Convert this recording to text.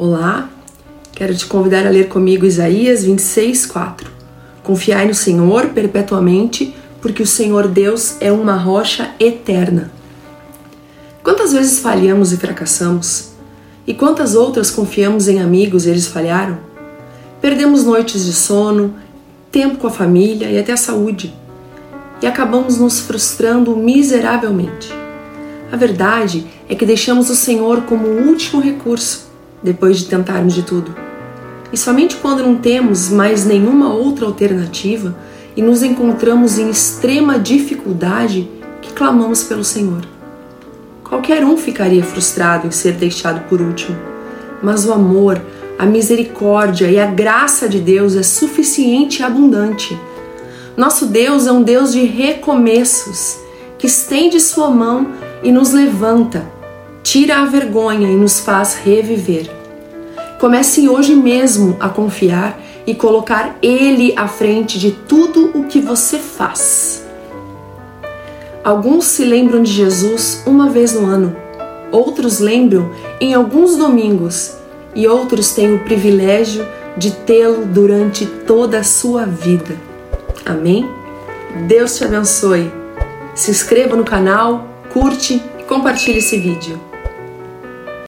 Olá, quero te convidar a ler comigo Isaías 26, 4. Confiai no Senhor perpetuamente, porque o Senhor Deus é uma rocha eterna. Quantas vezes falhamos e fracassamos? E quantas outras confiamos em amigos e eles falharam? Perdemos noites de sono, tempo com a família e até a saúde. E acabamos nos frustrando miseravelmente. A verdade é que deixamos o Senhor como o último recurso depois de tentarmos de tudo. E somente quando não temos mais nenhuma outra alternativa e nos encontramos em extrema dificuldade que clamamos pelo Senhor. Qualquer um ficaria frustrado em ser deixado por último, mas o amor, a misericórdia e a graça de Deus é suficiente e abundante. Nosso Deus é um Deus de recomeços, que estende sua mão e nos levanta tira a vergonha e nos faz reviver. Comece hoje mesmo a confiar e colocar Ele à frente de tudo o que você faz. Alguns se lembram de Jesus uma vez no ano, outros lembram em alguns domingos e outros têm o privilégio de tê-lo durante toda a sua vida. Amém? Deus te abençoe. Se inscreva no canal, curte e compartilhe esse vídeo.